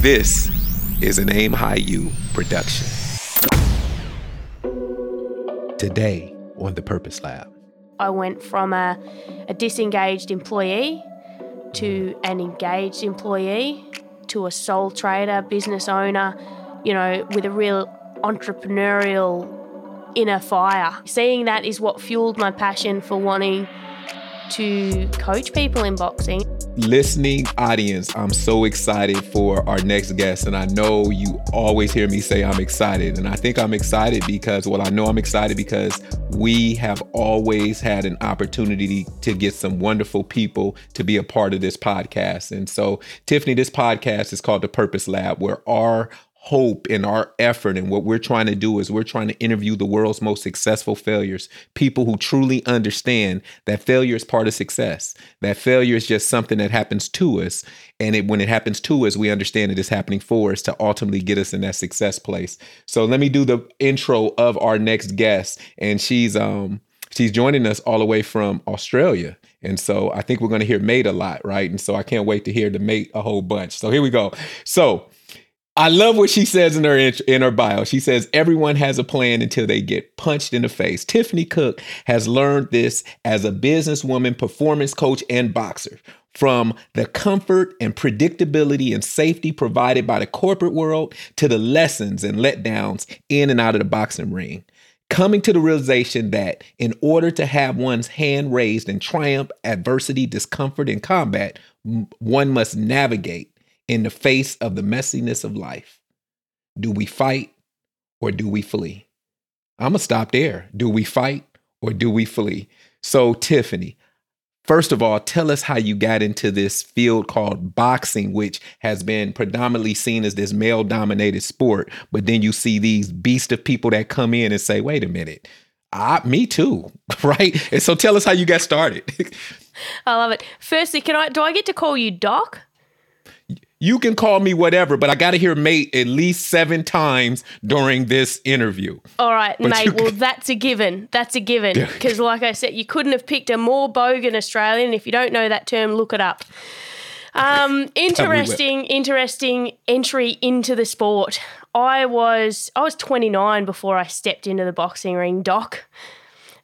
This is an Aim High U production. Today on the Purpose Lab. I went from a, a disengaged employee to an engaged employee to a sole trader, business owner, you know, with a real entrepreneurial inner fire. Seeing that is what fueled my passion for wanting to coach people in boxing. Listening audience, I'm so excited for our next guest. And I know you always hear me say I'm excited. And I think I'm excited because, well, I know I'm excited because we have always had an opportunity to get some wonderful people to be a part of this podcast. And so, Tiffany, this podcast is called The Purpose Lab, where our hope in our effort and what we're trying to do is we're trying to interview the world's most successful failures people who truly understand that failure is part of success that failure is just something that happens to us and it, when it happens to us we understand it is happening for us to ultimately get us in that success place so let me do the intro of our next guest and she's um she's joining us all the way from australia and so I think we're going to hear mate a lot, right? And so I can't wait to hear the mate a whole bunch. So here we go. So I love what she says in her in her bio. She says everyone has a plan until they get punched in the face. Tiffany Cook has learned this as a businesswoman, performance coach, and boxer. From the comfort and predictability and safety provided by the corporate world to the lessons and letdowns in and out of the boxing ring. Coming to the realization that in order to have one's hand raised in triumph, adversity, discomfort, and combat, one must navigate in the face of the messiness of life? Do we fight or do we flee? I'm going to stop there. Do we fight or do we flee? So, Tiffany, first of all, tell us how you got into this field called boxing, which has been predominantly seen as this male dominated sport. But then you see these beasts of people that come in and say, wait a minute, I, me too, right? And so tell us how you got started. I love it. Firstly, can I do I get to call you Doc? You can call me whatever, but I got to hear mate at least seven times during this interview. All right, but mate. Well, that's a given. That's a given. Because, like I said, you couldn't have picked a more bogan Australian. If you don't know that term, look it up. Um, interesting, interesting entry into the sport. I was I was 29 before I stepped into the boxing ring, Doc.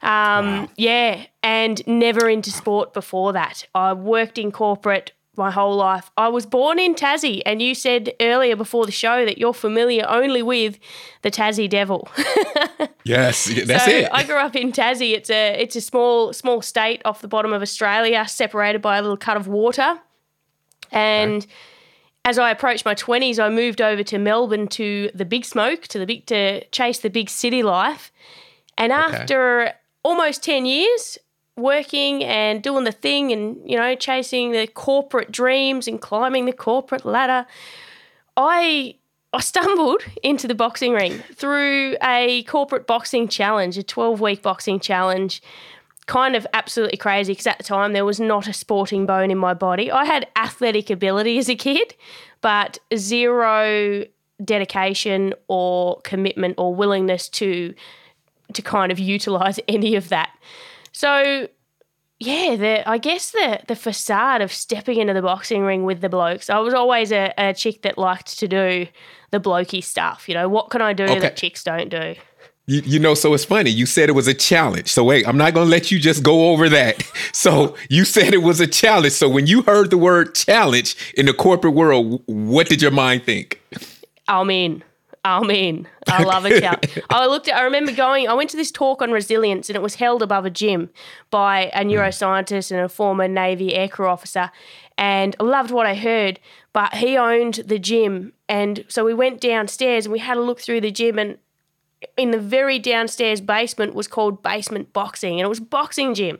Um, wow. Yeah, and never into sport before that. I worked in corporate my whole life. I was born in Tassie, and you said earlier before the show that you're familiar only with the Tassie Devil. yes, that's so it. I grew up in Tassie. It's a it's a small small state off the bottom of Australia, separated by a little cut of water. And okay. as I approached my twenties, I moved over to Melbourne to the big smoke, to the big to chase the big city life. And okay. after almost ten years, working and doing the thing and, you know, chasing the corporate dreams and climbing the corporate ladder, I I stumbled into the boxing ring through a corporate boxing challenge, a 12 week boxing challenge. Kind of absolutely crazy because at the time there was not a sporting bone in my body. I had athletic ability as a kid, but zero dedication or commitment or willingness to to kind of utilize any of that. So yeah, the I guess the the facade of stepping into the boxing ring with the blokes. I was always a, a chick that liked to do the blokey stuff. You know, what can I do okay. that chicks don't do? You, you know, so it's funny. You said it was a challenge. So wait, I'm not going to let you just go over that. So you said it was a challenge. So when you heard the word challenge in the corporate world, what did your mind think? I'm in. I'm in. I love a challenge. I looked at, I remember going, I went to this talk on resilience and it was held above a gym by a hmm. neuroscientist and a former Navy aircrew officer. And I loved what I heard, but he owned the gym. And so we went downstairs and we had a look through the gym and in the very downstairs basement was called basement boxing and it was boxing gym.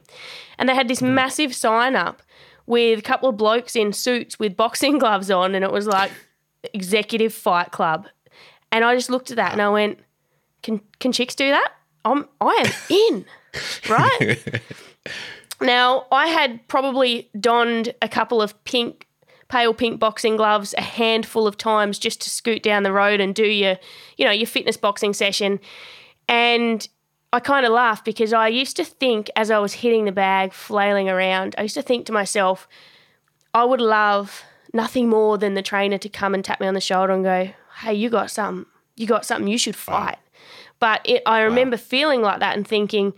And they had this hmm. massive sign up with a couple of blokes in suits with boxing gloves on and it was like executive fight club and I just looked at that and I went, "Can can chicks do that? I'm I am in." right? now, I had probably donned a couple of pink pale pink boxing gloves a handful of times just to scoot down the road and do your, you know, your fitness boxing session. And I kind of laughed because I used to think as I was hitting the bag, flailing around, I used to think to myself, I would love nothing more than the trainer to come and tap me on the shoulder and go, "Hey, you got something. You got something. You should fight." But it, I remember feeling like that and thinking,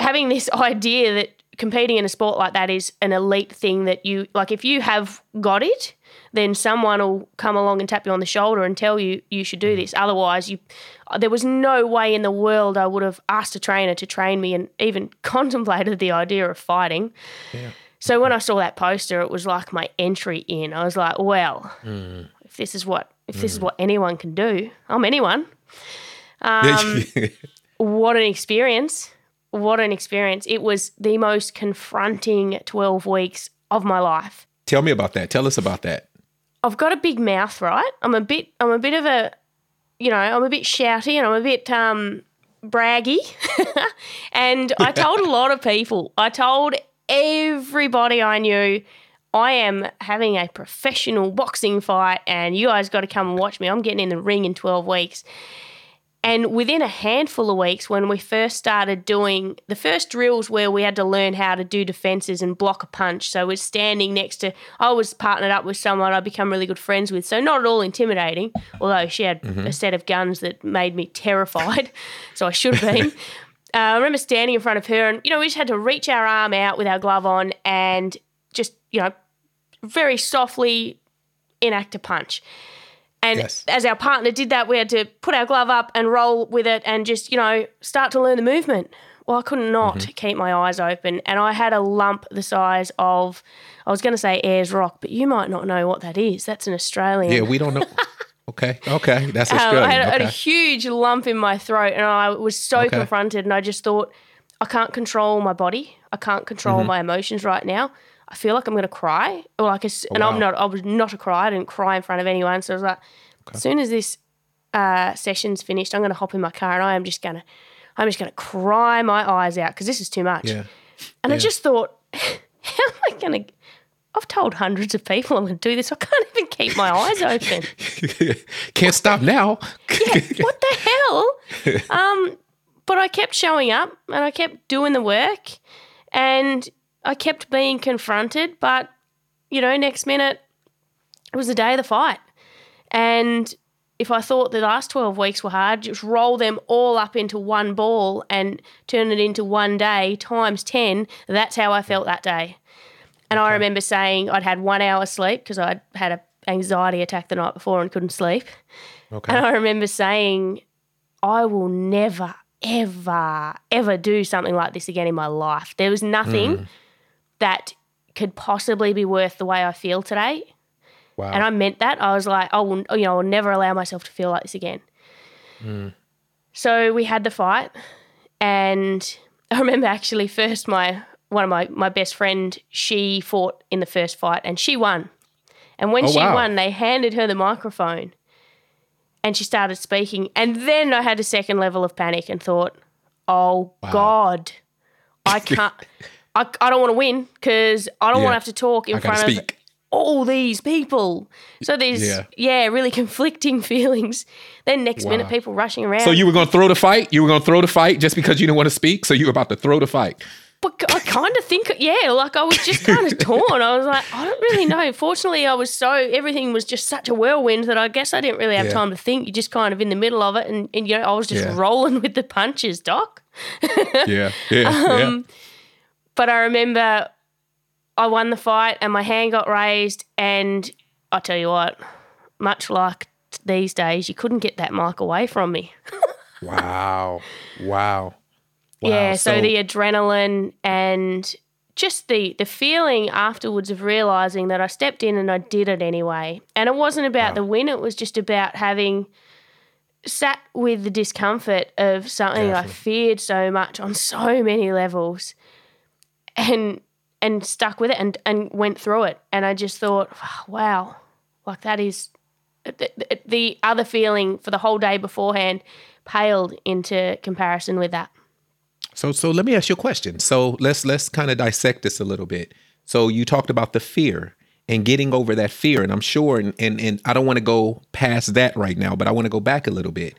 having this idea that competing in a sport like that is an elite thing that you like. If you have got it, then someone will come along and tap you on the shoulder and tell you you should do hmm. this. Otherwise, you there was no way in the world I would have asked a trainer to train me and even contemplated the idea of fighting. Yeah. So when I saw that poster, it was like my entry in. I was like, well, hmm. if this is what if this is what anyone can do, I'm anyone. Um, what an experience! What an experience! It was the most confronting 12 weeks of my life. Tell me about that. Tell us about that. I've got a big mouth, right? I'm a bit I'm a bit of a you know, I'm a bit shouty and I'm a bit um braggy. and I told a lot of people. I told everybody I knew I am having a professional boxing fight and you guys got to come and watch me. I'm getting in the ring in 12 weeks. And within a handful of weeks, when we first started doing the first drills where we had to learn how to do defenses and block a punch. So we're standing next to, I was partnered up with someone I'd become really good friends with. So not at all intimidating, although she had a set of guns that made me terrified. so I should have been. uh, I remember standing in front of her and, you know, we just had to reach our arm out with our glove on and just, you know, very softly enact a punch. And Yes. as our partner did that, we had to put our glove up and roll with it and just, you know, start to learn the movement. Well, I could not keep my eyes open. And I had a lump the size of, I was going to say Ayers Rock, but you might not know what that is. That's an Australian. Yeah, we don't know. Okay, okay, that's Um, Australian. I had, a- had a huge lump in my throat, and I was so Okay. confronted. And I just thought, I can't control my body. I can't control Mm-hmm. my emotions right now. I feel like I'm going to cry, or like, a s and I'm Oh, not. I was not a cry. I didn't cry in front of anyone. So I was like, as soon as this uh, session's finished, I'm going to hop in my car, and I am just going to, I'm just going to cry my eyes out because this is too much. Yeah. And I just thought, how am I going to? I've told hundreds of people I'm going to do this. I can't even keep my eyes open. Can't stop now. yeah, what the hell? Um, but I kept showing up and I kept doing the work and I kept being confronted. But, you know, next minute, it was the day of the fight. And if I thought the last 12 weeks were hard, just roll them all up into one ball and turn it into one day times 10. That's how I felt that day. And I remember saying I'd had one hour sleep because I'd had an anxiety attack the night before and couldn't sleep. Okay. And I remember saying, I will never, ever, ever do something like this again in my life. There was nothing mm. That could possibly be worth the way I feel today. Wow. And I meant that. I was like, I will, you know, I'll never allow myself to feel like this again. Hmm. So we had the fight, and I remember actually first my one of my my best friend she fought in the first fight and she won. And when Oh, she wow. won, they handed her the microphone, and she started speaking. And then I had a second level of panic and thought, "Oh God, I can't." I, I don't want to win because I don't Yeah. want to have to talk in front of all these people. So there's Yeah. yeah, really conflicting feelings. Then next minute, people rushing around. So you were going to throw the fight? You were going to throw the fight just because you didn't want to speak? So you were about to throw the fight? but I kind of think yeah, like I was just kind of torn. I was like, I don't really know. Fortunately, I was so everything was just such a whirlwind that I guess I didn't really have Yeah. time to think. You're just kind of in the middle of it, and, and you know, I was just Yeah. rolling with the punches, Doc. Yeah. Yeah. Um, But I remember I won the fight and my hand got raised. And I tell you what, much like these days, you couldn't get that mic away from me. Wow. Wow. Wow. yeah, so, the adrenaline and just the the feeling afterwards of realizing that I stepped in and I did it anyway. And it wasn't about Wow. the win, it was just about having sat with the discomfort of something I feared so much on so many levels and and stuck with it and and went through it and I just thought oh, wow like that is the other feeling for the whole day beforehand paled into comparison with that So so let me ask you a question. So let's let's kind of dissect this a little bit. So you talked about the fear and getting over that fear, and I'm sure, and and, and I don't want to go past that right now, but I want to go back a little bit.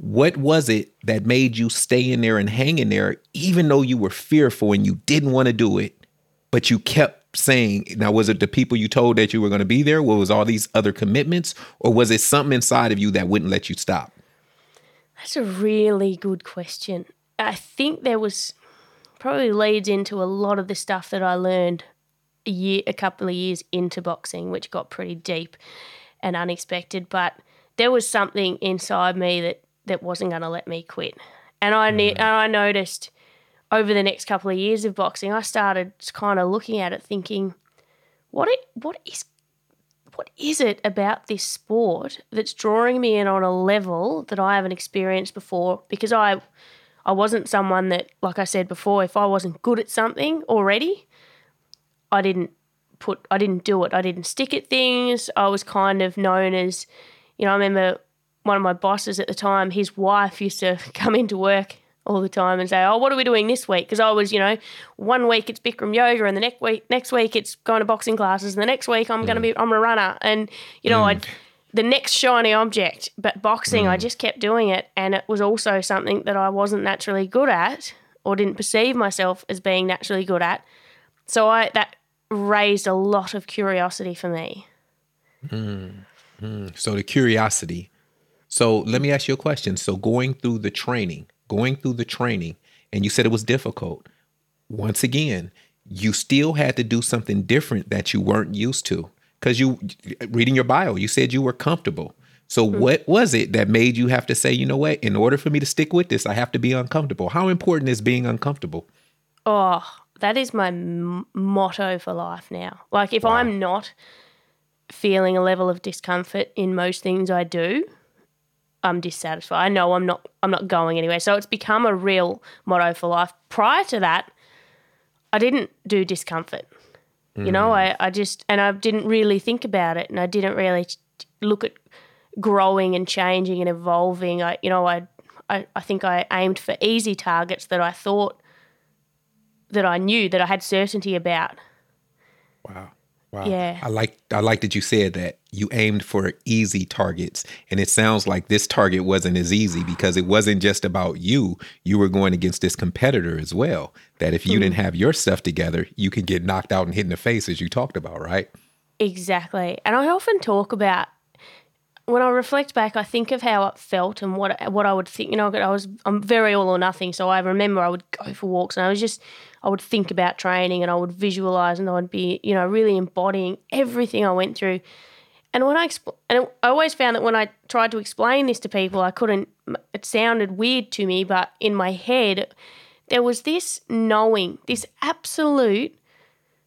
What was it that made you stay in there and hang in there, even though you were fearful and you didn't want to do it, but you kept saying? Now, was it the people you told that you were going to be there? What was all these other commitments, or was it something inside of you that wouldn't let you stop? That's a really good question. I think there was probably leads into a lot of the stuff that I learned a year, a couple of years into boxing, which got pretty deep and unexpected. But there was something inside me that that wasn't going to let me quit, and I mm. and I noticed over the next couple of years of boxing, I started kind of looking at it, thinking, what it what is what is it about this sport that's drawing me in on a level that I haven't experienced before? Because I I wasn't someone that, like I said before, if I wasn't good at something already, I didn't put, I didn't do it. I didn't stick at things. I was kind of known as, you know, I remember one of my bosses at the time, his wife used to come into work all the time and say, "Oh, what are we doing this week?" Because I was, you know, one week it's Bikram yoga, and the next week, next week it's going to boxing classes, and the next week I'm mm. going to be, I'm a runner, and you know, mm. I the next shiny object. But boxing, mm. I just kept doing it. And it was also something that I wasn't naturally good at or didn't perceive myself as being naturally good at. So I that raised a lot of curiosity for me. Mm. Mm. So the curiosity. So let me ask you a question. So going through the training, going through the training, and you said it was difficult. Once again, you still had to do something different that you weren't used to because you reading your bio, you said you were comfortable. So mm-hmm. what was it that made you have to say, you know what, in order for me to stick with this, I have to be uncomfortable? How important is being uncomfortable? Oh, that is my m- motto for life now. Like if wow. I'm not feeling a level of discomfort in most things I do, I'm dissatisfied. I know I'm not I'm not going anywhere. So it's become a real motto for life. Prior to that, I didn't do discomfort. Mm. You know, I, I just, and I didn't really think about it and I didn't really look at growing and changing and evolving. I, you know, I, I, I think I aimed for easy targets that I thought that I knew that I had certainty about. Wow. Wow. Yeah. I like I like that you said that you aimed for easy targets and it sounds like this target wasn't as easy because it wasn't just about you. You were going against this competitor as well. That if you mm. didn't have your stuff together, you could get knocked out and hit in the face as you talked about, right? Exactly. And I often talk about when I reflect back, I think of how it felt and what what I would think. You know, I was I'm very all or nothing, so I remember I would go for walks and I was just I would think about training and I would visualize and I would be you know really embodying everything I went through. And when I expl- and I always found that when I tried to explain this to people, I couldn't. It sounded weird to me, but in my head, there was this knowing, this absolute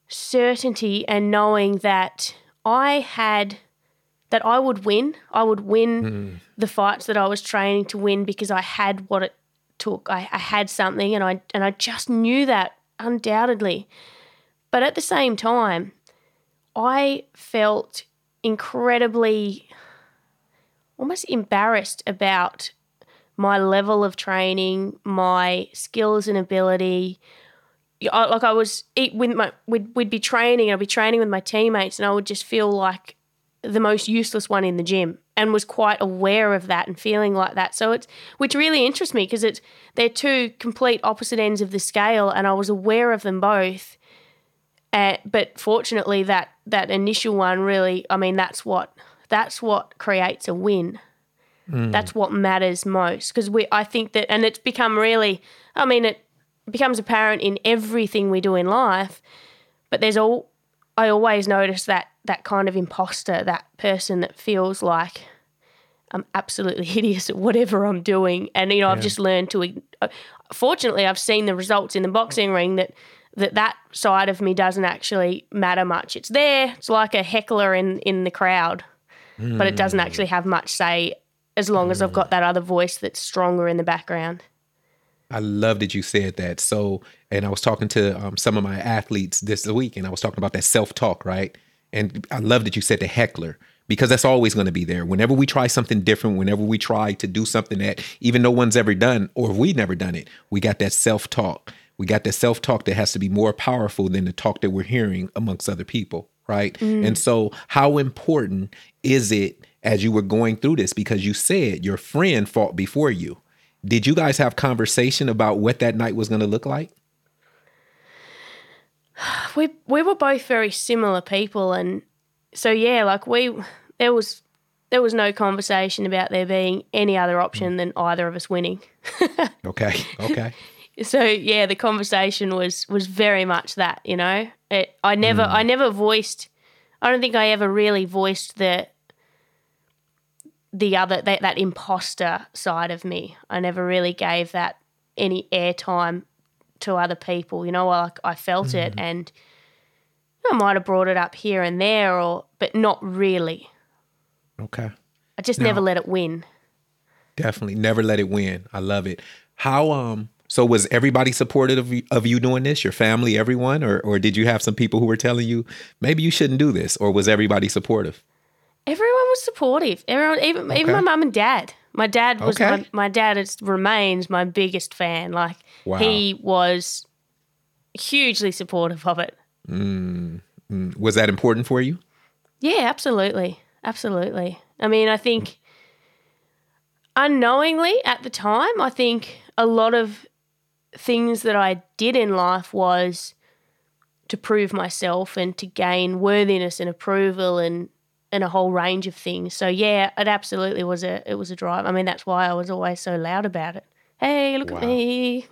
certainty, and knowing that I had that I would win. I would win mm. the fights that I was training to win because I had what it took. I, I had something, and I and I just knew that undoubtedly. But at the same time, I felt incredibly almost embarrassed about my level of training, my skills and ability. like I was with my we'd, we'd be training, I'd be training with my teammates, and I would just feel like the most useless one in the gym and was quite aware of that and feeling like that. So it's which really interests me because it's they're two complete opposite ends of the scale and I was aware of them both. Uh, but fortunately that that initial one really I mean that's what that's what creates a win. Mm. That's what matters most because we I think that and it's become really I mean it becomes apparent in everything we do in life but there's all I always notice that that kind of imposter, that person that feels like I'm absolutely hideous at whatever I'm doing. And, you know, yeah. I've just learned to, uh, fortunately, I've seen the results in the boxing ring that, that that side of me doesn't actually matter much. It's there. It's like a heckler in, in the crowd, mm. but it doesn't hmm. actually have much say as long mm. as I've got that other voice that's stronger in the background. I love that you said that. So, and I was talking to um, some of my athletes this week, and I was talking about that self talk, right? And I love that you said the heckler because that's always going to be there. Whenever we try something different, whenever we try to do something that even no one's ever done, or we've never done it, we got that self talk. We got that self talk that has to be more powerful than the talk that we're hearing amongst other people, right? Mm. And so, how important is it as you were going through this? Because you said your friend fought before you. Did you guys have conversation about what that night was going to look like? we we were both very similar people, and so yeah, like we there was there was no conversation about there being any other option hmm. than either of us winning. Okay. Okay. so yeah, the conversation was was very much that. You know, it, I never hmm. I never voiced. I don't think I ever really voiced the the other that, that imposter side of me. I never really gave that any airtime to other people. You know, like I felt it, hmm. and I might have brought it up here and there, or but not really. Okay. I just Now- never let it win. Definitely. Never let it win. I love it. How um so was everybody supportive of you, of you doing this? Your family, everyone, or or did you have some people who were telling you maybe you shouldn't do this, or was everybody supportive? Everyone was supportive. Everyone, even even my mum and dad. My dad was Okay. my, my dad is, remains my biggest fan. Like Wow. he was hugely supportive of it. Mm, Was that important for you? Yeah, absolutely. Absolutely. I mean, I think unknowingly at the time, I think a lot of things that I did in life was to prove myself and to gain worthiness and approval and and a whole range of things. So yeah, it absolutely was a it was a drive. I mean, that's why I was always so loud about it. Hey, look Wow. at me.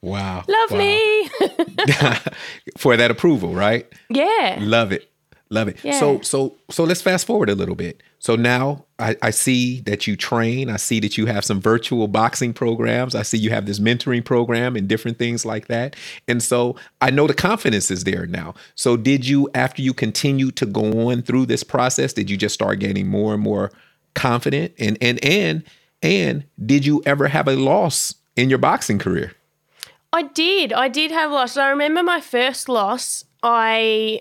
Wow. Love Wow. me. for that approval, right? yeah. Love it. Love it. Yeah. So so so let's fast forward a little bit. So now I, I see that you train. I see that you have some virtual boxing programs. I see you have this mentoring program and different things like that. And so I know the confidence is there now. So did you, after you continued to go on through this process, did you just start getting more and more confident? And and and and did you ever have a loss in your boxing career? I did. I did have a loss. I remember my first loss. I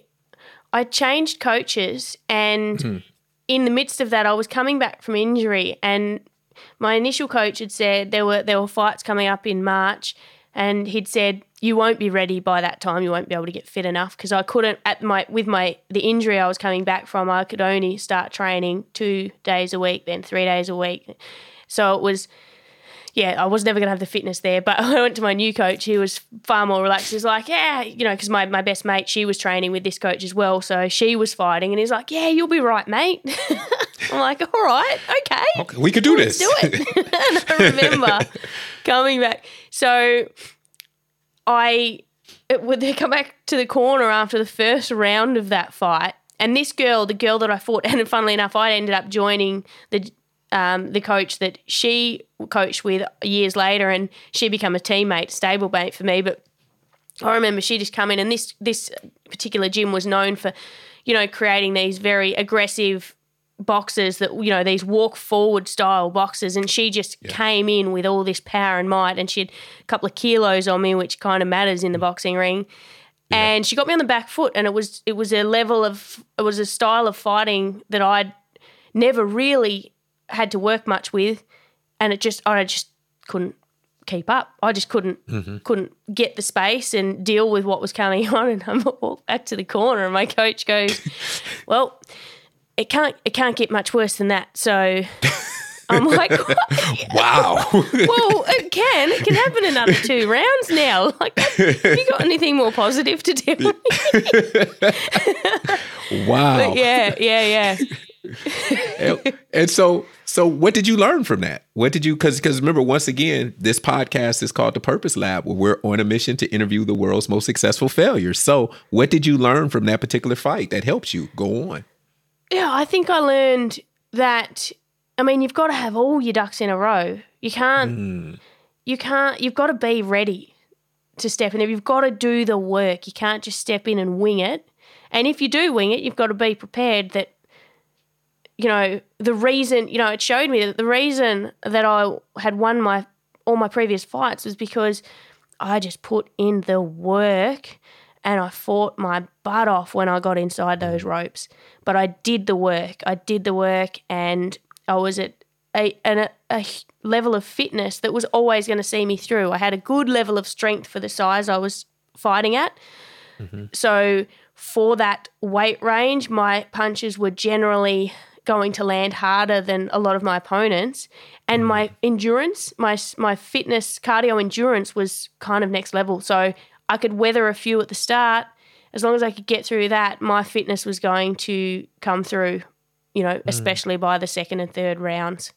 I changed coaches, and hmm. in the midst of that, I was coming back from injury, and my initial coach had said there were there were fights coming up in March, and he'd said you won't be ready by that time. You won't be able to get fit enough because I couldn't at my with my the injury I was coming back from. I could only start training two days a week, then three days a week. So it was yeah, I was never going to have the fitness there. But I went to my new coach. He was far more relaxed. He's like, yeah, you know, because my, my best mate, she was training with this coach as well. So she was fighting. And he's like, yeah, you'll be right, mate. I'm like, all right, okay. Okay, we could do Let's this. do it. and I remember coming back. So I it, would they come back to the corner after the first round of that fight. And this girl, the girl that I fought, and funnily enough, I ended up joining the um, the coach that she coached with years later, and she became a teammate, stablemate for me. But I remember she just come in, and this this particular gym was known for, you know, creating these very aggressive boxes that you know these walk forward style boxes, and she just came in with all this power and might, and she had a couple of kilos on me, which kind of matters in the boxing ring. And she got me on the back foot, and it was it was a level of it was a style of fighting that I'd never really had to work much with, and it just I just couldn't keep up. I just couldn't mm-hmm. couldn't get the space and deal with what was coming on. And I walked back to the corner, and my coach goes, "Well, it can't it can't get much worse than that." So I'm like, Wow. "Well, it can. It can happen another two rounds now. Like, have you got anything more positive to deal with?" wow. But yeah, yeah, yeah. and, and so so what did you learn from that what did you because because remember once again this podcast is called the purpose lab where we're on a mission to interview the world's most successful failures so what did you learn from that particular fight that helped you go on Yeah, I think I learned that. I mean, you've got to have all your ducks in a row. You can't. Mm. You can't. You've got to be ready to step in. You've got to do the work. You can't just step in and wing it. And if you do wing it, you've got to be prepared that. You know the reason. You know it showed me that the reason that I had won my all my previous fights was because I just put in the work and I fought my butt off when I got inside mm-hmm. those ropes. But I did the work. I did the work, and I was at a, a, a level of fitness that was always going to see me through. I had a good level of strength for the size I was fighting at. Mm-hmm. So for that weight range, my punches were generally going to land harder than a lot of my opponents, and my mm. endurance, my my fitness, cardio endurance was kind of next level. So I could weather a few at the start, as long as I could get through that, my fitness was going to come through, you know, mm. especially by the second and third rounds.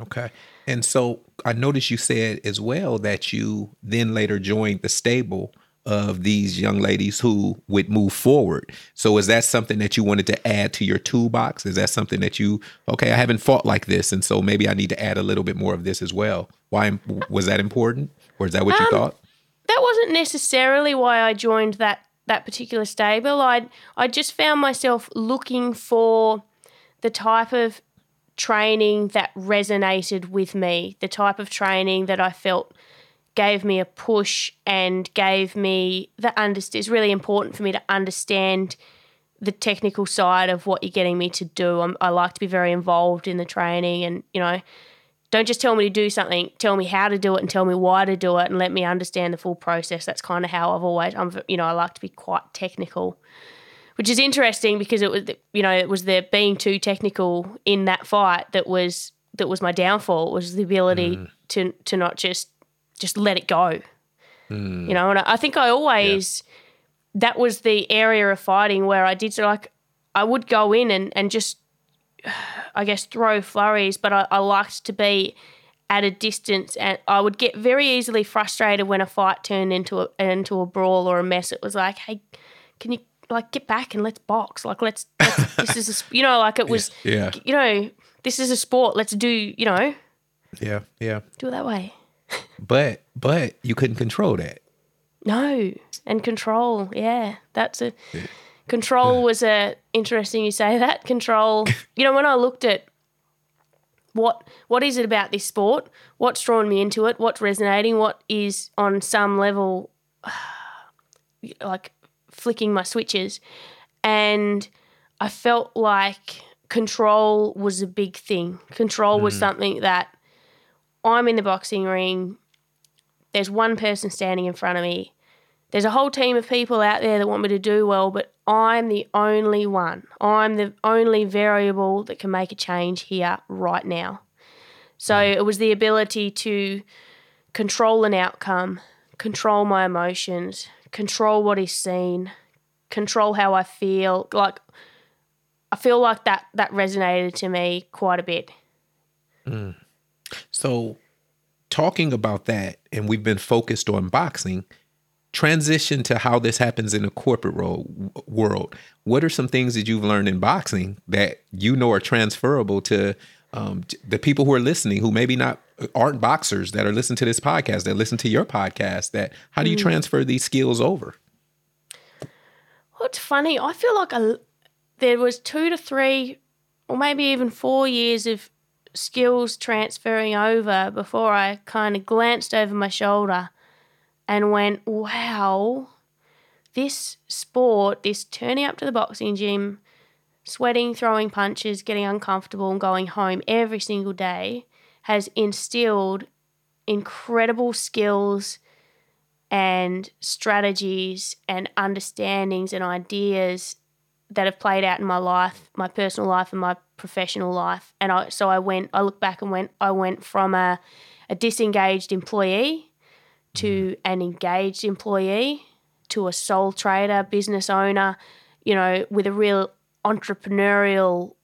Okay. And so I noticed you said as well that you then later joined the stable of these young ladies who would move forward. So is that something that you wanted to add to your toolbox? Is that something that you okay, I haven't fought like this and so maybe I need to add a little bit more of this as well. Why was that important? Or is that what you Um, thought? That wasn't necessarily why I joined that that particular stable. I I just found myself looking for the type of training that resonated with me, the type of training that I felt gave me a push and gave me the underst- it's really important for me to understand the technical side of what you're getting me to do. I'm, I like to be very involved in the training and, you know, don't just tell me to do something, tell me how to do it and tell me why to do it and let me understand the full process. That's kind of how I've always, I'm, you know, I like to be quite technical which is interesting because it was you know it was the being too technical in that fight that was that was my downfall was the ability mm. to to not just just let it go. Hmm. You know and I, think I always that was the area of fighting where I did so like I would go in and and just I guess throw flurries but I, I liked to be at a distance and I would get very easily frustrated when a fight turned into a into a brawl or a mess. It was like hey can you like get back and let's box. Like let's, let's this is a, you know like it was Yeah. you know this is a sport. Let's do you know. Yeah, yeah. do it that way But but you couldn't control that. no and control yeah that's a control was a interesting you say that control. You know when i looked at what what is it about this sport? What's drawn me into it? What's resonating? What is on some level like flicking my switches? And i felt like control was a big thing. Control was mm. something that i'm in the boxing ring there's one person standing in front of me there's a whole team of people out there that want me to do well, but I'm the only one. I'm the only variable that can make a change here right now. So mm. it was the ability to control an outcome, control my emotions, control what is seen, control how I feel. Like I feel like that that resonated to me quite a bit. Mm. So, talking about that, and we've been focused on boxing, transition to how this happens in a corporate role, world. What are some things that you've learned in boxing that you know are transferable to um, the people who are listening, who maybe not aren't boxers that are listening to this podcast, that listen to your podcast? That how do you transfer these skills over? Well, it's funny. I feel like a, there was two to three, or maybe even four years of skills transferring over before I kind of glanced over my shoulder and went, wow, this sport, this turning up to the boxing gym, sweating, throwing punches, getting uncomfortable, and going home every single day has instilled incredible skills and strategies and understandings and ideas that have played out in my life, my personal life and my professional life. And I so I went I look back and went I went from a, a disengaged employee to an engaged employee to a sole trader, business owner, you know, with a real entrepreneurial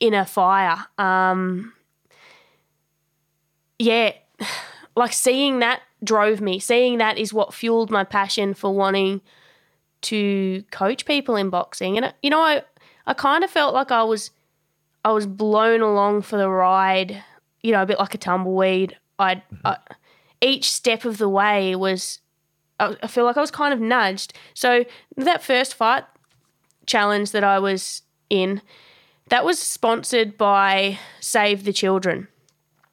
inner fire. Um yeah, like seeing that drove me. Seeing that is what fueled my passion for wanting to coach people in boxing. And you know, I I kind of felt like I was I was blown along for the ride. You know, a bit like a tumbleweed. I, I mm-hmm. uh, each step of the way was. I I feel like I was kind of nudged. So that first fight challenge that I was in, that was sponsored by Save the Children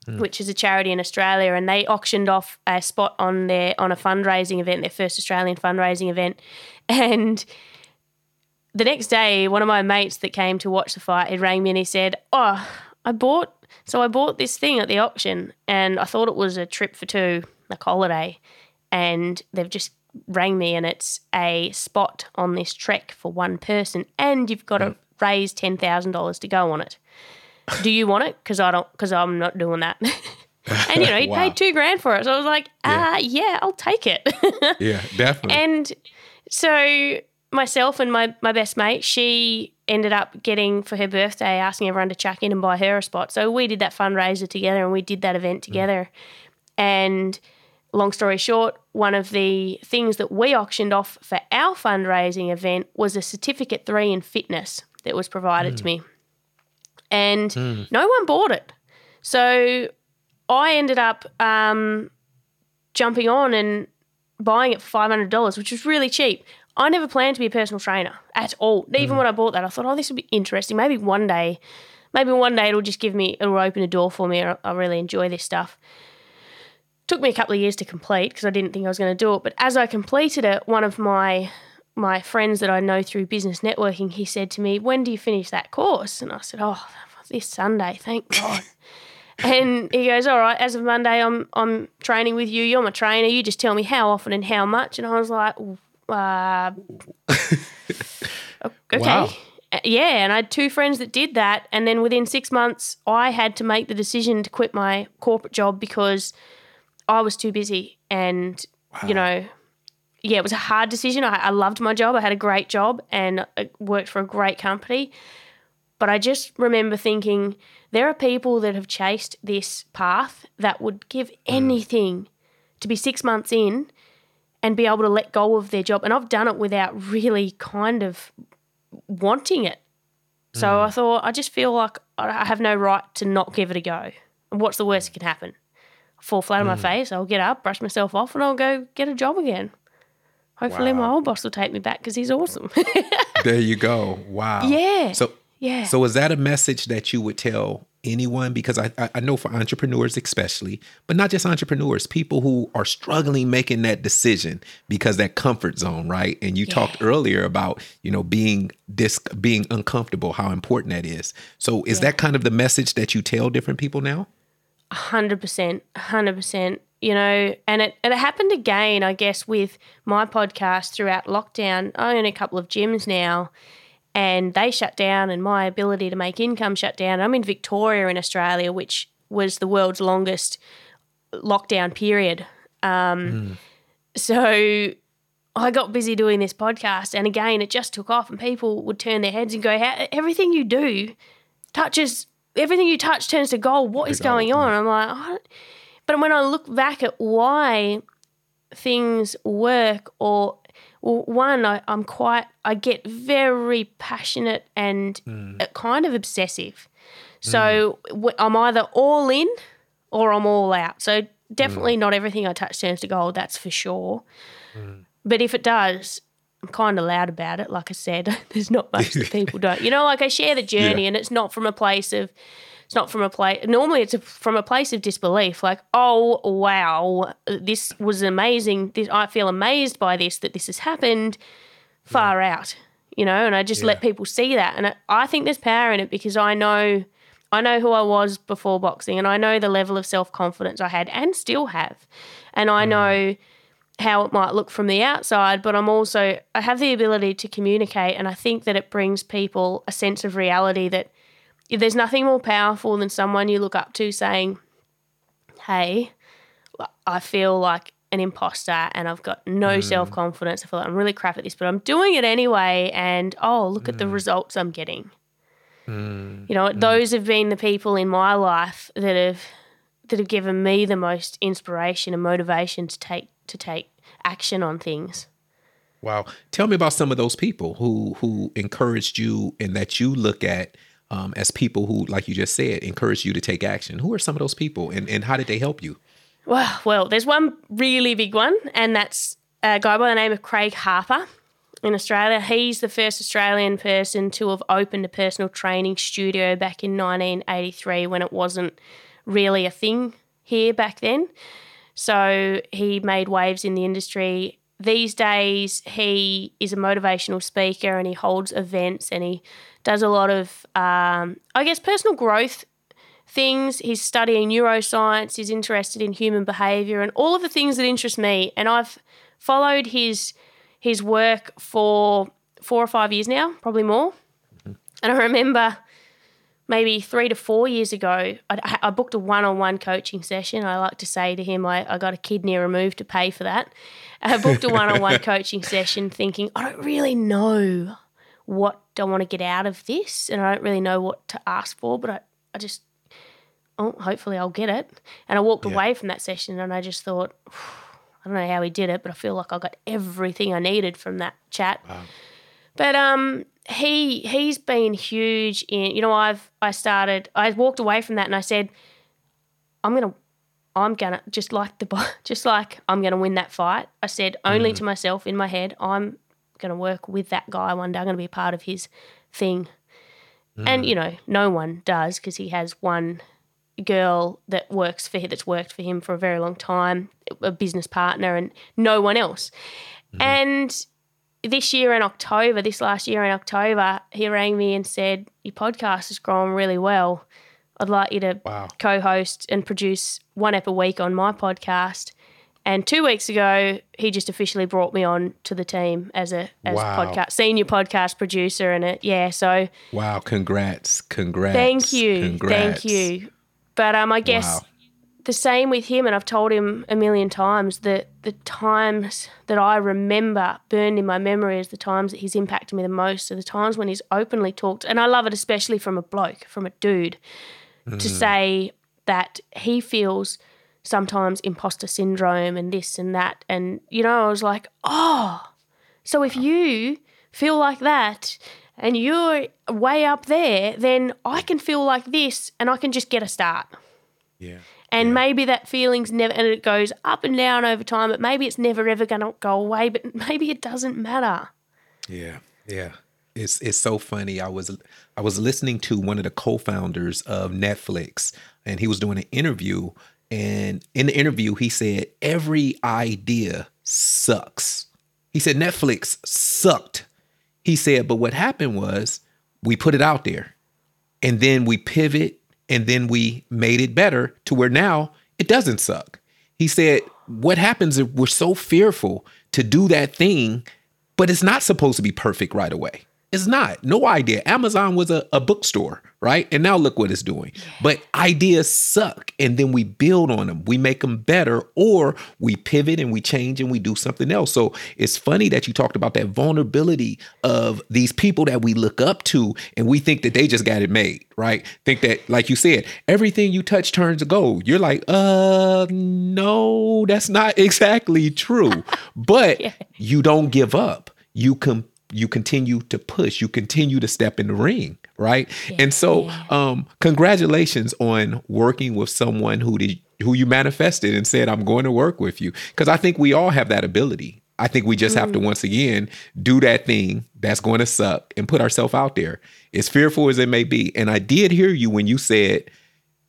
mm. which is a charity in Australia, and they auctioned off a spot on their on a fundraising event, their first Australian fundraising event. And the next day, one of my mates that came to watch the fight, he rang me and he said, "Oh, I bought so I bought this thing at the auction, and I thought it was a trip for two, like holiday, and they've just." rang me and it's a spot on this trek for one person and you've got to raise $10,000 to go on it do you want it? Because I don't, because I'm not doing that. and you know, he Wow. paid two grand for it. So I was like, ah, yeah, I'll take it. Yeah, definitely. and so myself and my, my best mate, she ended up getting for her birthday, asking everyone to chuck in and buy her a spot. So we did that fundraiser together and we did that event together. And long story short, one of the things that we auctioned off for our fundraising event was a certificate three in fitness that was provided to me. And no one bought it. So I ended up um, jumping on and buying it for $500, which was really cheap. I never planned to be a personal trainer at all. Even when I bought that, I thought, oh, this would be interesting. Maybe one day, maybe one day it'll just give me, it'll open a door for me. I I really enjoy this stuff. Took me a couple of years to complete because I didn't think I was going to do it. But as I completed it, one of my my friends that I know through business networking, he said to me, "When do you finish that course?" And I said, "Oh, this Sunday, thank God." and he goes, "All right, as of Monday, I'm I'm training with you. You're my trainer. You just tell me how often and how much." And I was like, uh, "Okay." Wow. Uh, Yeah, and I had two friends that did that, and then within six months, I had to make the decision to quit my corporate job because I was too busy, and you know, yeah, it was a hard decision. I, I loved my job. I had a great job and I worked for a great company. But I just remember thinking there are people that have chased this path that would give anything to be six months in and be able to let go of their job. And I've done it without really kind of wanting it. So hmm. I thought, I just feel like I have no right to not give it a go. And what's the worst that can happen? I fall flat on my hmm. face, I'll get up, brush myself off, and I'll go get a job again. Hopefully, my old boss will take me back because he's awesome. There you go. Wow. Yeah. So yeah. So is that a message that you would tell anyone? Because I, I know for entrepreneurs especially, but not just entrepreneurs, people who are struggling making that decision because that comfort zone, right? And you talked earlier about, you know, being this being uncomfortable, how important that is. So is that kind of the message that you tell different people now? hundred percent, hundred percent. You know, and it and it happened again, I guess, with my podcast throughout lockdown. I own a couple of gyms now, and they shut down, and my ability to make income shut down. I'm in Victoria in Australia, which was the world's longest lockdown period. Um, So I got busy doing this podcast, and again, it just took off, and people would turn their heads and go, everything you do touches everything you touch turns to gold. What is going on?" I'm like, don't- but when I look back at why things work, or well, one, I, I'm quite, I get very passionate and mm. uh, kind of obsessive. Mm. So I'm either all in or I'm all out. So definitely mm. not everything I touch turns to gold. That's for sure. But if it does, I'm kind of loud about it. Like I said, there's not much that people don't. You know, like I share the journey, and it's not from a place of. It's not from a place. Normally, it's a, from a place of disbelief. Like, oh wow, this was amazing. This I feel amazed by this that this has happened. Far out, you know. And I just let people see that, and I, I think there's power in it because I know, I know who I was before boxing, and I know the level of self confidence I had and still have, and I mm. know how it might look from the outside, but I'm also I have the ability to communicate and I think that it brings people a sense of reality that there's nothing more powerful than someone you look up to saying, "Hey, I feel like an imposter and I've got no hmm. self-confidence. I feel like I'm really crap at this, but I'm doing it anyway and oh, look at the hmm. results I'm getting." Hmm. You know, those have been the people in my life that have that have given me the most inspiration and motivation to take to take action on things. Wow. Tell me about some of those people who who encouraged you and that you look at um, as people who, like you just said, encouraged you to take action. Who are some of those people and, and how did they help you? Well, well, there's one really big one, and that's a guy by the name of Craig Harper in Australia. He's the first Australian person to have opened a personal training studio back in 1983 when it wasn't really a thing here back then. So he made waves in the industry. These days, he is a motivational speaker and he holds events and he does a lot of, um, I guess, personal growth things. He's studying neuroscience. He's interested in human behavior and all of the things that interest me. And I've followed his his work for four or five years now, probably more. And I remember maybe three to four years ago, I, I booked a one on one coaching session. I like to say to him, I, I got a kidney removed to pay for that. I booked a one on one coaching session thinking, I don't really know what I want to get out of this and I don't really know what to ask for, but I, I just, oh, hopefully I'll get it. And I walked Yeah. away from that session and I just thought, I don't know how he did it, but I feel like I got everything I needed from that chat. Wow. But um, he he's been huge in. You know, I've I started. I walked away from that and I said, I'm gonna, I'm gonna just like the just like I'm gonna win that fight. I said only mm. to myself in my head, I'm gonna work with that guy one day. I'm gonna be a part of his thing. And mm. you know, no one does because he has one girl that works for him that's worked for him for a very long time, a business partner, and no one else. Mm-hmm. And this year in October, this last year in October, he rang me and said, Your podcast has grown really well. I'd like you to Wow. co host and produce one ep a week on my podcast. And two weeks ago, he just officially brought me on to the team as a as Wow. podcast senior podcast producer and it yeah, so Wow. Congrats. Congrats. thank you. Congrats. Thank you. But um I guess Wow. The same with him, and I've told him a million times that the times that I remember burned in my memory as the times that he's impacted me the most are the times when he's openly talked, and I love it especially from a bloke, from a dude, to mm. say that he feels sometimes imposter syndrome and this and that. And, you know, I was like, oh, so if you feel like that and you're way up there, then I can feel like this and I can just get a start. Yeah. And maybe that feeling's never, and it goes up and down over time, but maybe it's never ever going to go away, but maybe it doesn't matter. Yeah, yeah. It's it's so funny. I was I was listening to one of the co-founders of Netflix, and he was doing an interview. And in the interview, he said every idea sucks. He said Netflix sucked. He said, but what happened was we put it out there, and then we pivot, and then we made it better to where now it doesn't suck. He said, what happens if we're so fearful to do that thing but it's not supposed to be perfect right away. It's not. No idea. Amazon was a, a bookstore, right? And now look what it's doing. But ideas suck. And then we build on them. We make them better, or we pivot and we change and we do something else. So it's funny that you talked about that vulnerability of these people that we look up to and we think that they just got it made, right? Think that, like you said, everything you touch turns to gold. You're like, uh, no, that's not exactly true. But you don't give up. You can you continue to push. You continue to step in the ring, right? and so, um, congratulations on working with someone who did who you manifested and said, "I'm going to work with you." Because I think we all have that ability. I think we just have to once again do that thing that's going to suck and put ourselves out there, as fearful as it may be. And I did hear you when you said,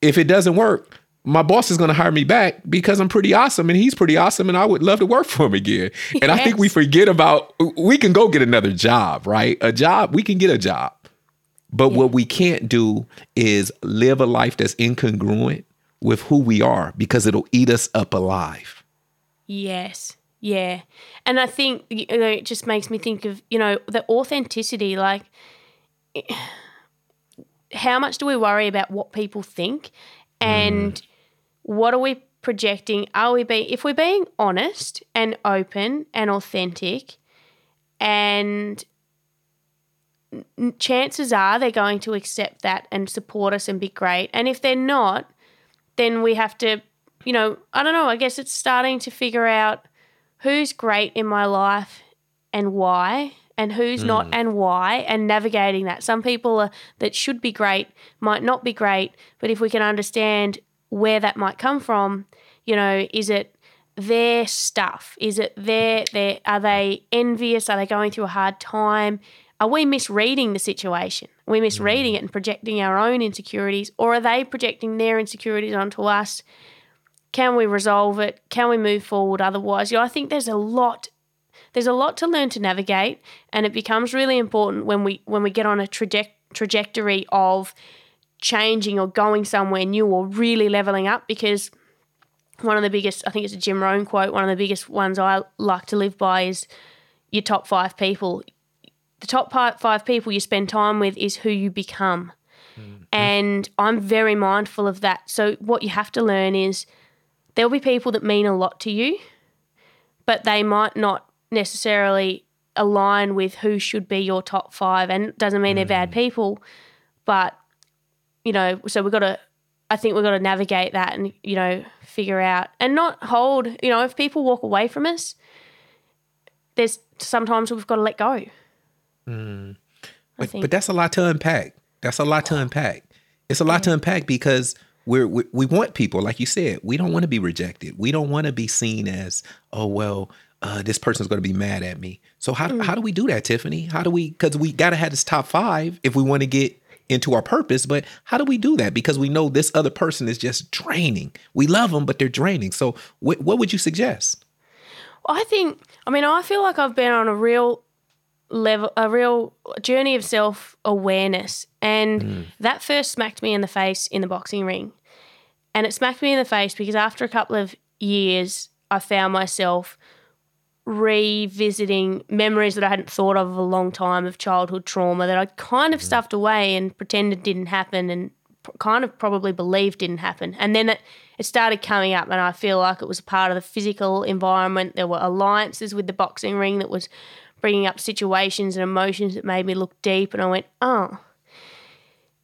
"If it doesn't work." My boss is going to hire me back because I'm pretty awesome and he's pretty awesome and I would love to work for him again. And I think we forget about we can go get another job, right? A job, we can get a job. But what we can't do is live a life that's incongruent with who we are because it'll eat us up alive. Yes. Yeah. And I think you know, it just makes me think of, you know, the authenticity like how much do we worry about what people think and mm. What are we projecting? Are we being if we're being honest and open and authentic and chances are they're going to accept that and support us and be great. And if they're not, then we have to, you know, I don't know, I guess it's starting to figure out who's great in my life and why and who's not mm. and why and navigating that. Some people are, that should be great might not be great, but if we can understand where that might come from, you know, is it their stuff? Is it their their are they envious? Are they going through a hard time? Are we misreading the situation? Are we misreading it and projecting our own insecurities, or are they projecting their insecurities onto us? Can we resolve it? Can we move forward otherwise? You know, I think there's a lot there's a lot to learn to navigate and it becomes really important when we when we get on a traje- trajectory of changing or going somewhere new or really leveling up because one of the biggest I think it's a Jim Rohn quote one of the biggest ones I like to live by is your top 5 people the top 5 people you spend time with is who you become mm-hmm. And I'm very mindful of that. So, what you have to learn is there'll be people that mean a lot to you, but they might not necessarily align with who should be your top five. And it doesn't mean they're bad mm. people, but, you know, so we've got to, I think we've got to navigate that and, you know, figure out and not hold, you know, if people walk away from us, there's sometimes we've got to let go. But, but that's a lot to unpack. That's a lot to unpack. It's a lot to unpack because we're, we we want people, like you said, we don't want to be rejected. We don't want to be seen as, oh well, uh, this person's going to be mad at me. So how how do we do that, Tiffany? How do we? Because we got to have this top five if we want to get into our purpose. But how do we do that? Because we know this other person is just draining. We love them, but they're draining. So what what would you suggest? I think, I mean, I feel like I've been on a real level, a real journey of self awareness. And hmm. that first smacked me in the face in the boxing ring. And it smacked me in the face because after a couple of years, I found myself revisiting memories that I hadn't thought of a long time of childhood trauma that I'd kind of mm. stuffed away and pretended didn't happen and kind of probably believed didn't happen. And then it, it started coming up, and I feel like it was a part of the physical environment. There were alliances with the boxing ring that was bringing up situations and emotions that made me look deep. And I went, oh.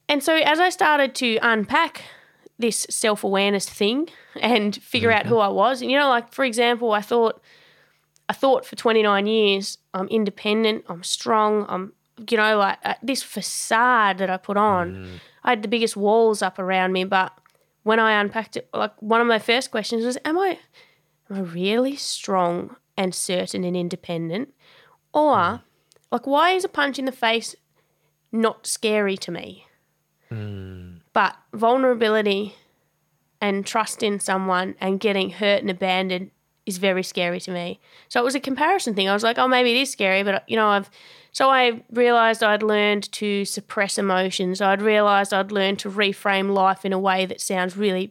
And so as I started to unpack this self awareness thing and figure out mm-hmm. who I was, and you know, like for example, I thought, I thought for 29 years, I'm independent, I'm strong, I'm, you know, like uh, this facade that I put on. Mm. I had the biggest walls up around me, but when I unpacked it, like one of my first questions was, Am I, am I really strong and certain and independent? Or, mm. like, why is a punch in the face not scary to me? Mm. But vulnerability and trust in someone and getting hurt and abandoned is very scary to me. So it was a comparison thing. I was like, oh, maybe it is scary, but you know, I've so I realized I'd learned to suppress emotions. I'd realized I'd learned to reframe life in a way that sounds really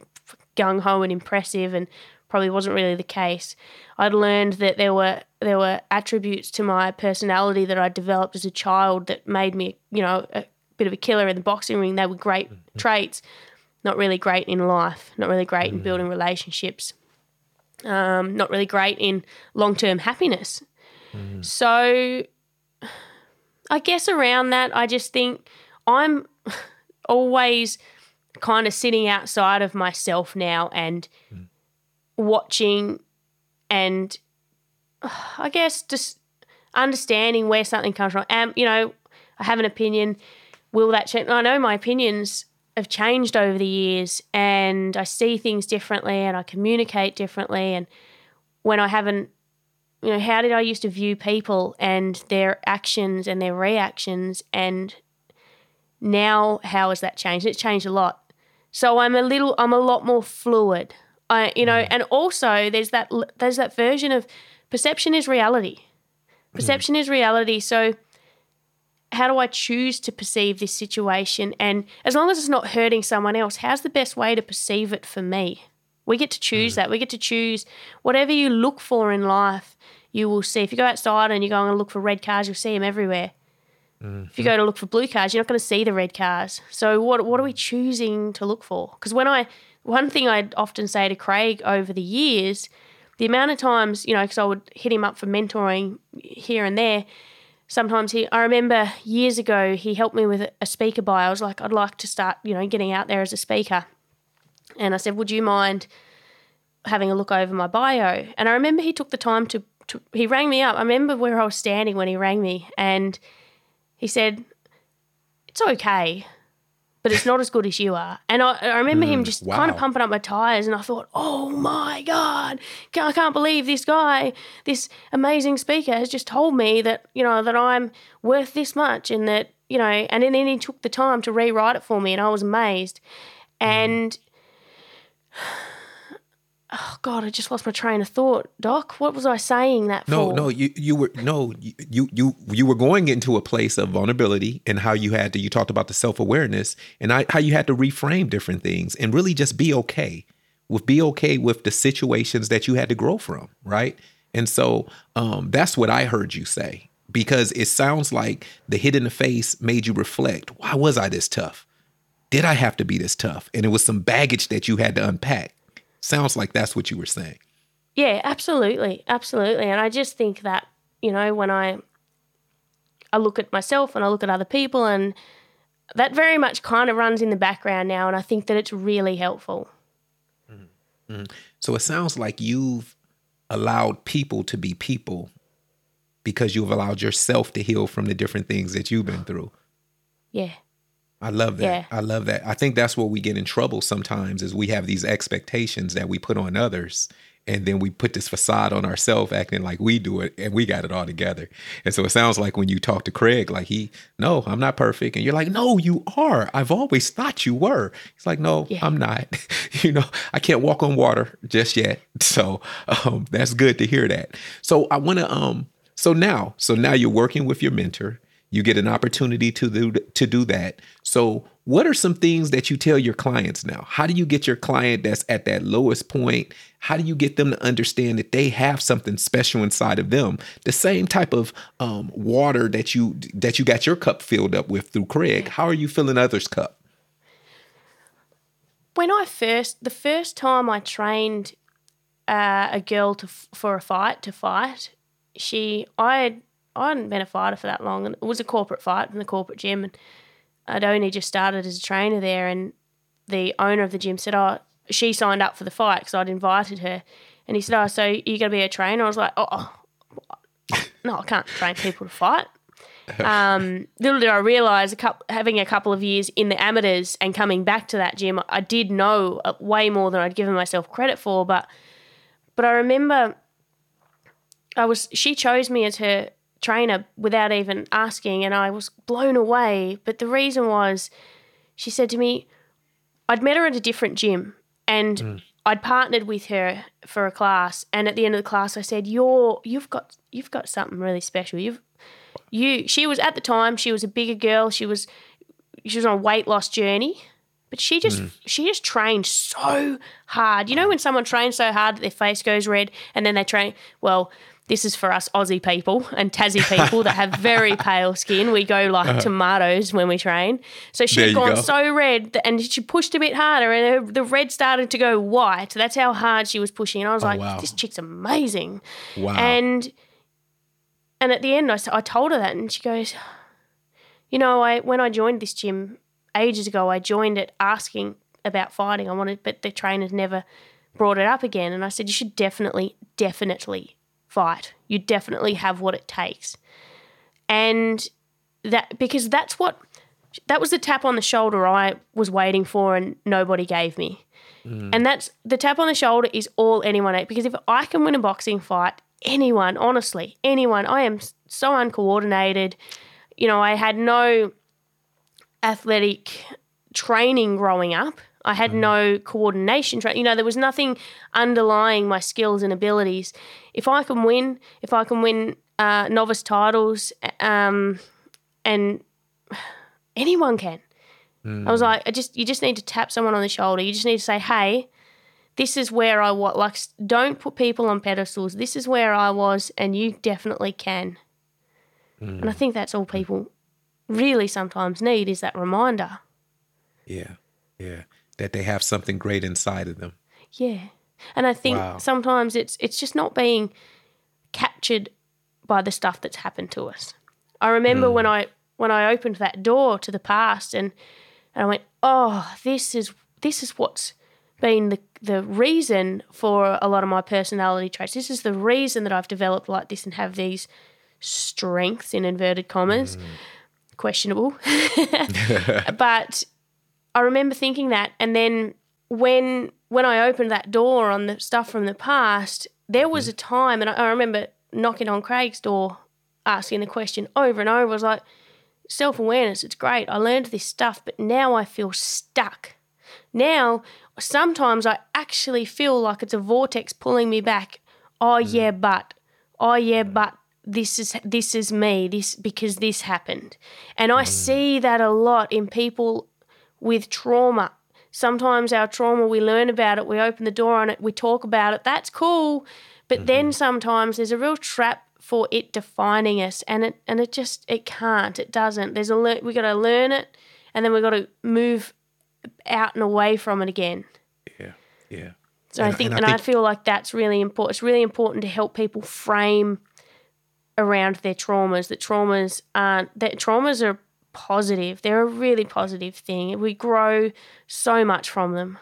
gung ho and impressive and probably wasn't really the case. I'd learned that there were there were attributes to my personality that I developed as a child that made me, you know, a bit of a killer in the boxing ring. They were great mm-hmm. traits, not really great in life, not really great in mm-hmm. building relationships, um, not really great in long term happiness. So I guess around that, I just think I'm always kind of sitting outside of myself now and watching and I guess just understanding where something comes from. And, you know, I have an opinion. Will that change? I know my opinions have changed over the years and I see things differently and I communicate differently. And when I haven't, you know, how did I used to view people and their actions and their reactions? And now, how has that changed? It's changed a lot. So I'm a little, I'm a lot more fluid. I, you know, mm. and also there's that, there's that version of perception is reality. Perception is reality. So how do I choose to perceive this situation? And as long as it's not hurting someone else, how's the best way to perceive it for me? We get to choose mm. that. We get to choose whatever you look for in life, you will see. If you go outside and you're going to look for red cars, you'll see them everywhere. Mm-hmm. If you go to look for blue cars, you're not going to see the red cars. So what what are we choosing to look for? Because when I one thing I'd often say to Craig over the years, the amount of times you know, because I would hit him up for mentoring here and there. Sometimes he, I remember years ago, he helped me with a speaker buy. I was like, I'd like to start, you know, getting out there as a speaker. And I said, Would you mind having a look over my bio? And I remember he took the time to, to he rang me up. I remember where I was standing when he rang me, and he said, It's okay, but it's not as good as you are. And I, I remember him mm, just kind of pumping up my tires, and I thought, Oh my God, I can't believe this guy, this amazing speaker, has just told me that, you know, that I'm worth this much and that, you know, and then he took the time to rewrite it for me, and I was amazed. Mm. And oh God, I just lost my train of thought. Doc, what was I saying that No, for? no, you you were no, you you you were going into a place of vulnerability and how you had to. You talked about the self awareness and I, how you had to reframe different things and really just be okay with be okay with the situations that you had to grow from, right? And so um, that's what I heard you say because it sounds like the hit in the face made you reflect. Why was I this tough? did I have to be this tough? And it was some baggage that you had to unpack. Sounds like that's what you were saying. Yeah, absolutely. Absolutely. And I just think that, you know, when I I look at myself and I look at other people and that very much kind of runs in the background now and I think that it's really helpful. Mm-hmm. So it sounds like you've allowed people to be people because you've allowed yourself to heal from the different things that you've been through. Yeah. I love that. Yeah. I love that. I think that's where we get in trouble sometimes is we have these expectations that we put on others and then we put this facade on ourselves acting like we do it and we got it all together and so it sounds like when you talk to craig like he no i'm not perfect and you're like no you are i've always thought you were he's like no yeah. i'm not you know i can't walk on water just yet so um, that's good to hear that so i want to um so now so now you're working with your mentor you get an opportunity to do to do that. So what are some things that you tell your clients now? How do you get your client that's at that lowest point? How do you get them to understand that they have something special inside of them? The same type of um, water that you that you got your cup filled up with through craig. How are you filling others cup? When i first the first time i trained uh, a girl to for a fight to fight she i had I hadn't been a fighter for that long, and it was a corporate fight in the corporate gym, and I'd only just started as a trainer there, and the owner of the gym said, "Oh, she signed up for the fight because I'd invited her. And he said, Oh, so you're going to be a trainer? I was like, Oh, no, I can't train people to fight. Um, little did I realize, a couple, having a couple of years in the amateurs and coming back to that gym, I did know uh, way more than I'd given myself credit for. But, but I remember, I was she chose me as her trainer without even asking, and I was blown away. But the reason was, she said to me, I'd met her at a different gym, and mm. I'd partnered with her for a class, and at the end of the class, I said, "You're you've got you've got something really special. You've you." She was at the time she was a bigger girl. She was she was on a weight loss journey, but she just mm. she just trained so hard. You know when someone trains so hard that their face goes red, and then they train well this is for us Aussie people and Tassie people that have very pale skin. We go like uh-huh. tomatoes when we train. So she'd gone go. so red and she pushed a bit harder and her, the red started to go white. That's how hard she was pushing. And I was oh, like, wow. this chick's amazing. Wow. And and at the end, I, I told her that and she goes, you know, I when I joined this gym ages ago, I joined it asking about fighting. I wanted, but the trainers never brought it up again. And I said, you should definitely, definitely fight. You definitely have what it takes. And that because that's what that was the tap on the shoulder I was waiting for and nobody gave me. Mm. And that's the tap on the shoulder is all anyone because if I can win a boxing fight, anyone, honestly, anyone, I am so uncoordinated. You know, I had no athletic training growing up. I had mm. no coordination. Tra- you know, there was nothing underlying my skills and abilities. If I can win, if I can win uh, novice titles, um, and anyone can. Mm. I was mm. like, I just you just need to tap someone on the shoulder. You just need to say, hey. This is where I was. Like, don't put people on pedestals. This is where I was, and you definitely can. Mm. And I think that's all people really sometimes need is that reminder. Yeah, yeah that they have something great inside of them. Yeah. And I think wow. sometimes it's it's just not being captured by the stuff that's happened to us. I remember mm. when I when I opened that door to the past and and I went, "Oh, this is this is what's been the the reason for a lot of my personality traits. This is the reason that I've developed like this and have these strengths in inverted commas." Mm. Questionable. but I remember thinking that, and then when when I opened that door on the stuff from the past, there was mm-hmm. a time, and I, I remember knocking on Craig's door, asking the question over and over. I was like, self awareness, it's great. I learned this stuff, but now I feel stuck. Now, sometimes I actually feel like it's a vortex pulling me back. Oh mm. yeah, but oh yeah, but this is this is me. This because this happened, and I mm. see that a lot in people with trauma. Sometimes our trauma, we learn about it, we open the door on it, we talk about it. That's cool. But mm-hmm. then sometimes there's a real trap for it defining us and it and it just it can't it doesn't there's a we got to learn it and then we got to move out and away from it again. Yeah. Yeah. So and, I think, and, I, and think, I feel like that's really important. It's really important to help people frame around their traumas. That traumas aren't that traumas are positive. They're a really positive thing. We grow so much from them.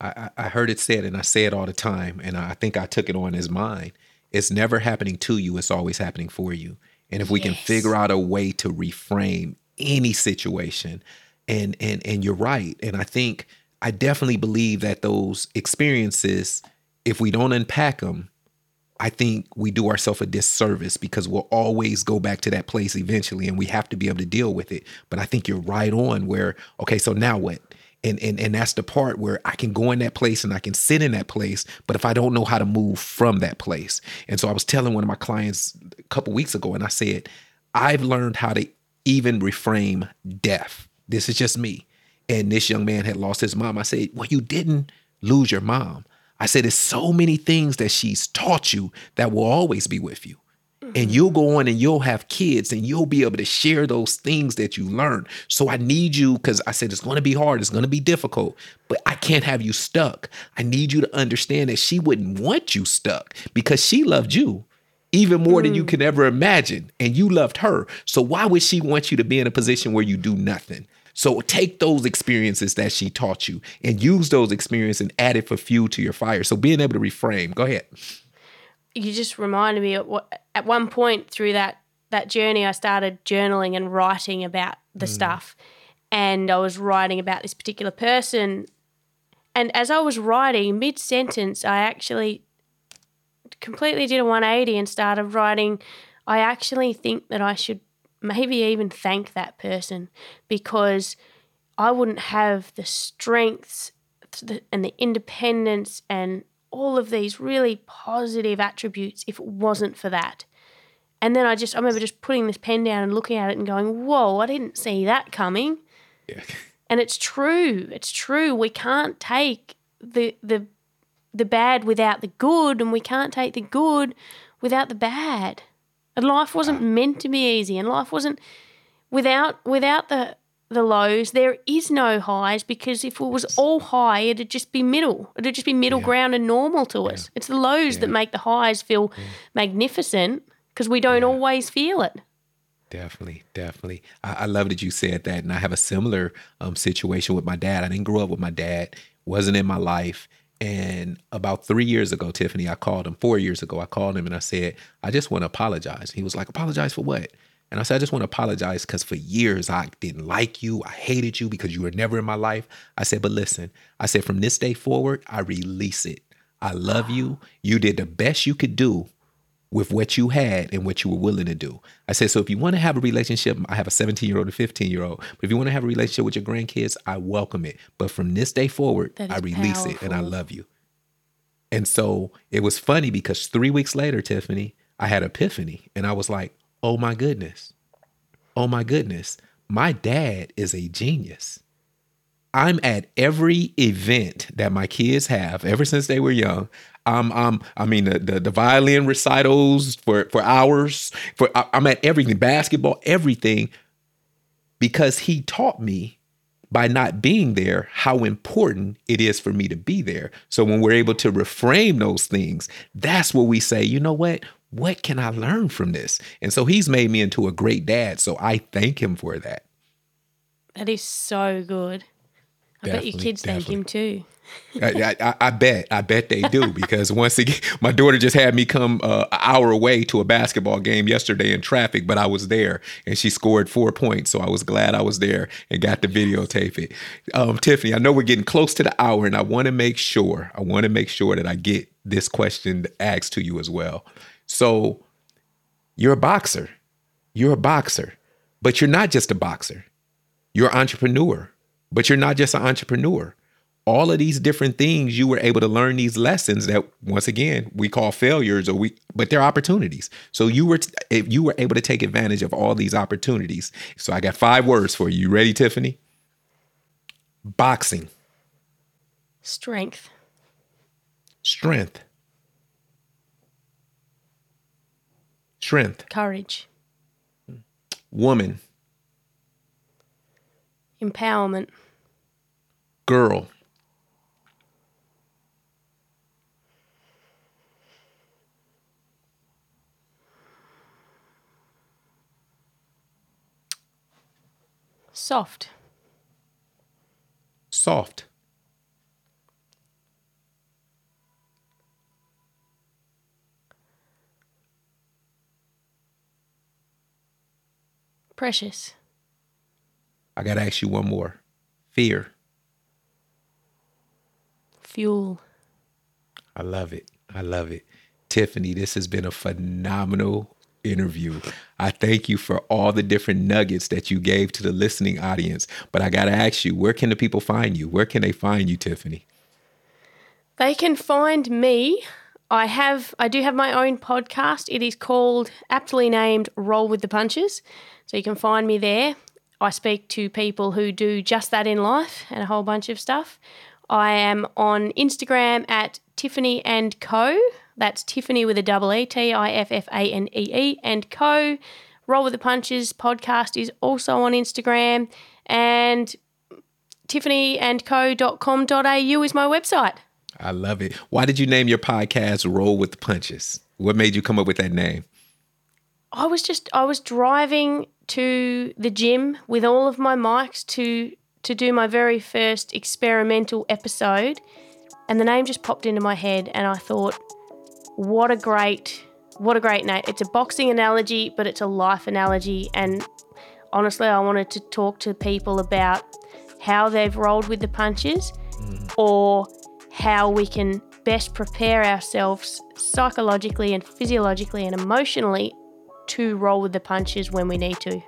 I, I heard it said, and I say it all the time, and I think I took it on as mine. It's never happening to you; it's always happening for you. And if we yes. can figure out a way to reframe any situation, and and and you're right, and I think I definitely believe that those experiences, if we don't unpack them, I think we do ourselves a disservice because we'll always go back to that place eventually and we have to be able to deal with it. But I think you're right on where, okay, so now what? And, and and that's the part where I can go in that place and I can sit in that place, but if I don't know how to move from that place. And so I was telling one of my clients a couple weeks ago, and I said, I've learned how to even reframe death. This is just me. And this young man had lost his mom. I said, Well, you didn't lose your mom. I said, There's so many things that she's taught you that will always be with you. Mm-hmm. And you'll go on and you'll have kids and you'll be able to share those things that you learned. So I need you because I said it's going to be hard, it's going to be difficult, but I can't have you stuck. I need you to understand that she wouldn't want you stuck because she loved you even more mm. than you mm. can ever imagine. And you loved her. So why would she want you to be in a position where you do nothing? So take those experiences that she taught you and use those experiences and add it for fuel to your fire. So being able to reframe. Go ahead. You just reminded me what at one point through that that journey I started journaling and writing about the mm. stuff. And I was writing about this particular person. And as I was writing, mid sentence, I actually completely did a 180 and started writing. I actually think that I should maybe even thank that person because I wouldn't have the strengths and the independence and all of these really positive attributes if it wasn't for that. And then I just, I remember just putting this pen down and looking at it and going, whoa, I didn't see that coming. Yeah. And it's true. It's true. We can't take the, the, the bad without the good, and we can't take the good without the bad. And life wasn't meant to be easy, and life wasn't without without the the lows. There is no highs because if it was all high, it'd just be middle. It'd just be middle yeah. ground and normal to us. It's the lows yeah. that make the highs feel magnificent because we don't always feel it. Definitely, definitely. I, I, love that you said that, and I have a similar um, situation with my dad. I didn't grow up with my dad; wasn't in my life, and about three years ago, Tiffany, I called him. Four years ago, I called him and I said, I just want to apologize. He was like, Apologize for what? And I said, I just want to apologize because for years I didn't like you. I hated you because you were never in my life. I said, But listen, I said, from this day forward, I release it. I love you. You did the best you could do with what you had and what you were willing to do. I said, so if you want to have a relationship, I have a 17 year old and 15 year old, but if you want to have a relationship with your grandkids, I welcome it. But from this day forward, I release powerful. it and I love you. And so it was funny because three weeks later, Tiffany, I had epiphany and I was like, oh my goodness. Oh my goodness. My dad is a genius. I'm at every event that my kids have ever since they were young. I'm, I'm I mean the, the, the violin recitals for for hours. For I'm at everything, basketball, everything, because he taught me by not being there how important it is for me to be there. So when we're able to reframe those things, that's what we say. You know what? What can I learn from this? And so he's made me into a great dad. So I thank him for that. That is so good. I bet your kids definitely. thank him too. I, I, I, bet, I bet they do because once again, my daughter just had me come uh, an hour away to a basketball game yesterday in traffic, but I was there and she scored four points, so I was glad I was there and got to videotape it. Um, Tiffany, I know we're getting close to the hour, and I want to make sure, I want to make sure that I get this question asked to you as well. So, you're a boxer, you're a boxer, but you're not just a boxer. You're an entrepreneur, but you're not just an entrepreneur. All of these different things you were able to learn these lessons that once again we call failures or we but they're opportunities. So you were t- if you were able to take advantage of all these opportunities. So i got five words for you. You ready tiffany? Boxing. Strength. Strength. Strength. Courage. Woman empowerment girl. Soft. Soft. Precious. I got to ask you one more. Fear. Fuel. I love it. I love it. Tiffany, this has been a phenomenal interview. I thank you for all the different nuggets that you gave to the listening audience. But I got to ask you, where can the people find you? Where can they find you, Tiffany? They can find me. I have I do have my own podcast. It is called aptly named Roll with the Punches. So you can find me there. I speak to people who do just that in life and a whole bunch of stuff. I am on Instagram at Tiffanee and Co. That's Tiffany with a double E, T I F F A N E E, and Co. Roll with the Punches podcast is also on Instagram, and tiffaneeandco.com.au is my website. I love it. Why did you name your podcast Roll with the Punches? What made you come up with that name? I was just I was driving to the gym with all of my mics to to do my very first experimental episode and the name just popped into my head and I thought what a great what a great name. It's a boxing analogy, but it's a life analogy and honestly I wanted to talk to people about how they've rolled with the punches mm. or how we can best prepare ourselves psychologically and physiologically and emotionally to roll with the punches when we need to.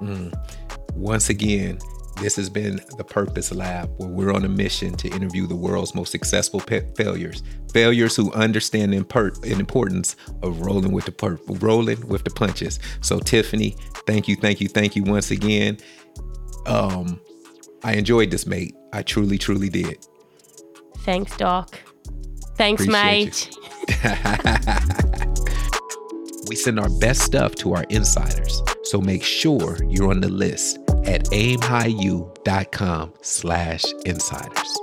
Mm. Once again, this has been the Purpose Lab, where we're on a mission to interview the world's most successful failures, failures who understand the importance of rolling with the pur- rolling with the punches. So, Tiffany, thank you, thank you, thank you once again. Um, I enjoyed this, mate. I truly, truly did. Thanks, Doc. Thanks, Appreciate mate. we send our best stuff to our insiders. So make sure you're on the list at aimhighu.com slash insiders.